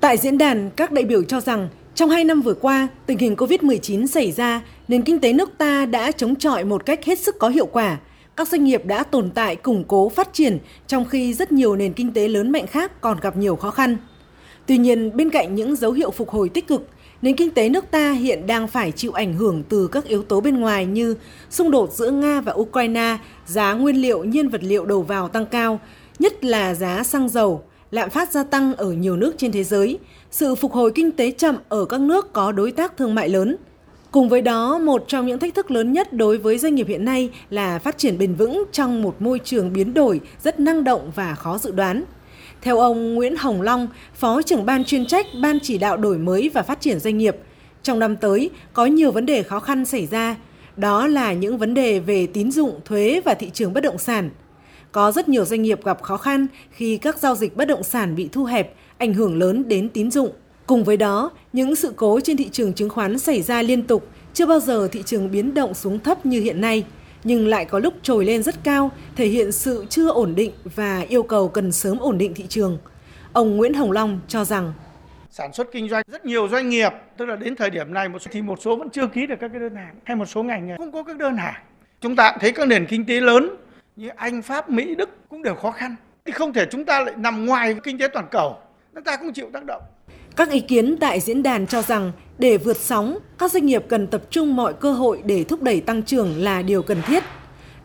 Tại diễn đàn, các đại biểu cho rằng trong hai năm vừa qua, tình hình COVID-19 xảy ra, nền kinh tế nước ta đã chống chọi một cách hết sức có hiệu quả. Các doanh nghiệp đã tồn tại củng cố phát triển, trong khi rất nhiều nền kinh tế lớn mạnh khác còn gặp nhiều khó khăn. Tuy nhiên, bên cạnh những dấu hiệu phục hồi tích cực, nền kinh tế nước ta hiện đang phải chịu ảnh hưởng từ các yếu tố bên ngoài như xung đột giữa Nga và Ukraine, giá nguyên liệu nhiên vật liệu đầu vào tăng cao, nhất là giá xăng dầu, lạm phát gia tăng ở nhiều nước trên thế giới, sự phục hồi kinh tế chậm ở các nước có đối tác thương mại lớn. Cùng với đó, một trong những thách thức lớn nhất đối với doanh nghiệp hiện nay là phát triển bền vững trong một môi trường biến đổi rất năng động và khó dự đoán. Theo ông Nguyễn Hồng Long, Phó trưởng ban chuyên trách Ban chỉ đạo đổi mới và phát triển doanh nghiệp, trong năm tới có nhiều vấn đề khó khăn xảy ra, đó là những vấn đề về tín dụng, thuế và thị trường bất động sản. Có rất nhiều doanh nghiệp gặp khó khăn khi các giao dịch bất động sản bị thu hẹp, ảnh hưởng lớn đến tín dụng. Cùng với đó, những sự cố trên thị trường chứng khoán xảy ra liên tục, chưa bao giờ thị trường biến động xuống thấp như hiện nay, nhưng lại có lúc trồi lên rất cao, thể hiện sự chưa ổn định và yêu cầu cần sớm ổn định thị trường. Ông Nguyễn Hồng Long cho rằng sản xuất kinh doanh rất nhiều doanh nghiệp tức là đến thời điểm này một số, thì một số vẫn chưa ký được các cái đơn hàng hay một số ngành không có các đơn hàng chúng ta thấy các nền kinh tế lớn như Anh Pháp Mỹ Đức cũng đều khó khăn. Thì không thể chúng ta lại nằm ngoài kinh tế toàn cầu. Chúng ta cũng chịu tác động. Các ý kiến tại diễn đàn cho rằng để vượt sóng, các doanh nghiệp cần tập trung mọi cơ hội để thúc đẩy tăng trưởng là điều cần thiết.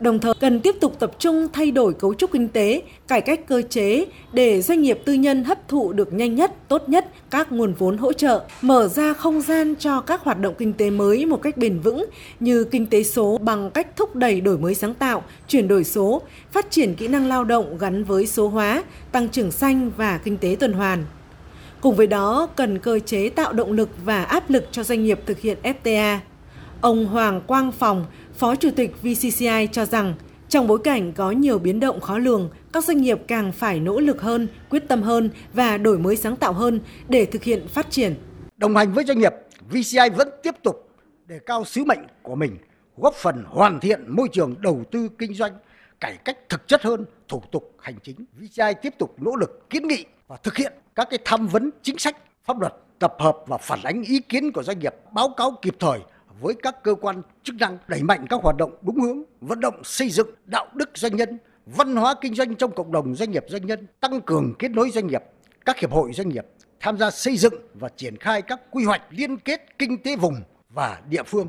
Đồng thời cần tiếp tục tập trung thay đổi cấu trúc kinh tế, cải cách cơ chế để doanh nghiệp tư nhân hấp thụ được nhanh nhất, tốt nhất các nguồn vốn hỗ trợ, mở ra không gian cho các hoạt động kinh tế mới một cách bền vững như kinh tế số bằng cách thúc đẩy đổi mới sáng tạo, chuyển đổi số, phát triển kỹ năng lao động gắn với số hóa, tăng trưởng xanh và kinh tế tuần hoàn. Cùng với đó, cần cơ chế tạo động lực và áp lực cho doanh nghiệp thực hiện FTA. Ông Hoàng Quang Phòng, Phó Chủ tịch VCCI cho rằng, trong bối cảnh có nhiều biến động khó lường, các doanh nghiệp càng phải nỗ lực hơn, quyết tâm hơn và đổi mới sáng tạo hơn để thực hiện phát triển. Đồng hành với doanh nghiệp, VCI vẫn tiếp tục đề cao sứ mệnh của mình, góp phần hoàn thiện môi trường đầu tư kinh doanh, cải cách thực chất hơn thủ tục hành chính. VCI tiếp tục nỗ lực kiến nghị và thực hiện các cái tham vấn chính sách pháp luật tập hợp và phản ánh ý kiến của doanh nghiệp báo cáo kịp thời với các cơ quan chức năng đẩy mạnh các hoạt động đúng hướng, vận động xây dựng đạo đức doanh nhân, văn hóa kinh doanh trong cộng đồng doanh nghiệp doanh nhân, tăng cường kết nối doanh nghiệp, các hiệp hội doanh nghiệp, tham gia xây dựng và triển khai các quy hoạch liên kết kinh tế vùng và địa phương.